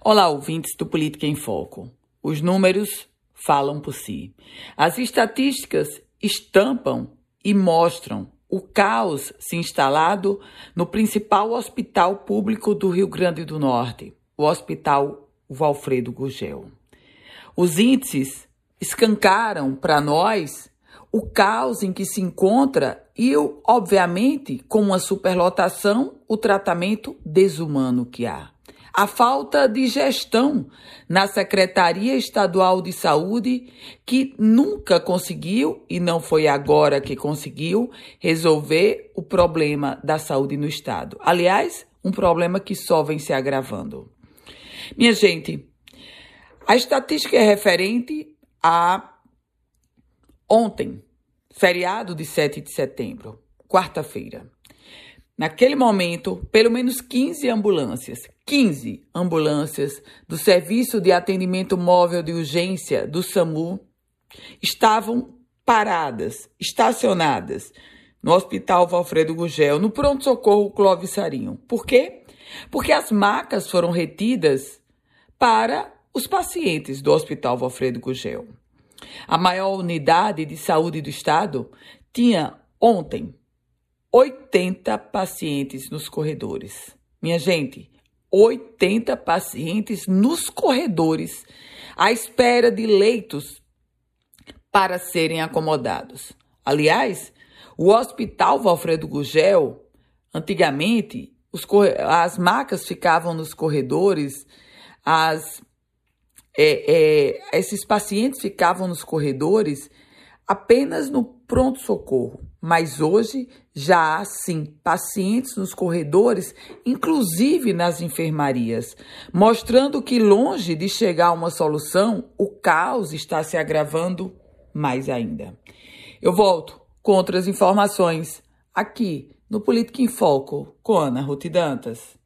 Olá, ouvintes do Política em Foco. Os números falam por si. As estatísticas estampam e mostram o caos se instalado no principal hospital público do Rio Grande do Norte, o Hospital Valfredo Gugel. Os índices escancaram para nós o caos em que se encontra e, obviamente, com uma superlotação, o tratamento desumano que há a falta de gestão na Secretaria Estadual de Saúde, que nunca conseguiu, e não foi agora que conseguiu, resolver o problema da saúde no Estado. Aliás, um problema que só vem se agravando. Minha gente, a estatística é referente a ontem, feriado de 7 de setembro, quarta-feira. Naquele momento, pelo menos 15 ambulâncias, 15 ambulâncias do Serviço de Atendimento Móvel de Urgência do SAMU estavam paradas, estacionadas no Hospital Valfredo Gugel, no pronto-socorro Clóvis Sarinho. Por quê? Porque as macas foram retidas para os pacientes do Hospital Valfredo Gugel. A maior unidade de saúde do estado tinha ontem 80 pacientes nos corredores. Minha gente, 80 pacientes nos corredores à espera de leitos para serem acomodados. Aliás, o Hospital Valfredo Gugel, antigamente, os, as macas ficavam nos corredores, as, é, é, esses pacientes ficavam nos corredores apenas no pronto-socorro, mas hoje já há sim pacientes nos corredores, inclusive nas enfermarias, mostrando que longe de chegar a uma solução, o caos está se agravando mais ainda. Eu volto com outras informações aqui no Política em Foco com Ana Ruth Dantas.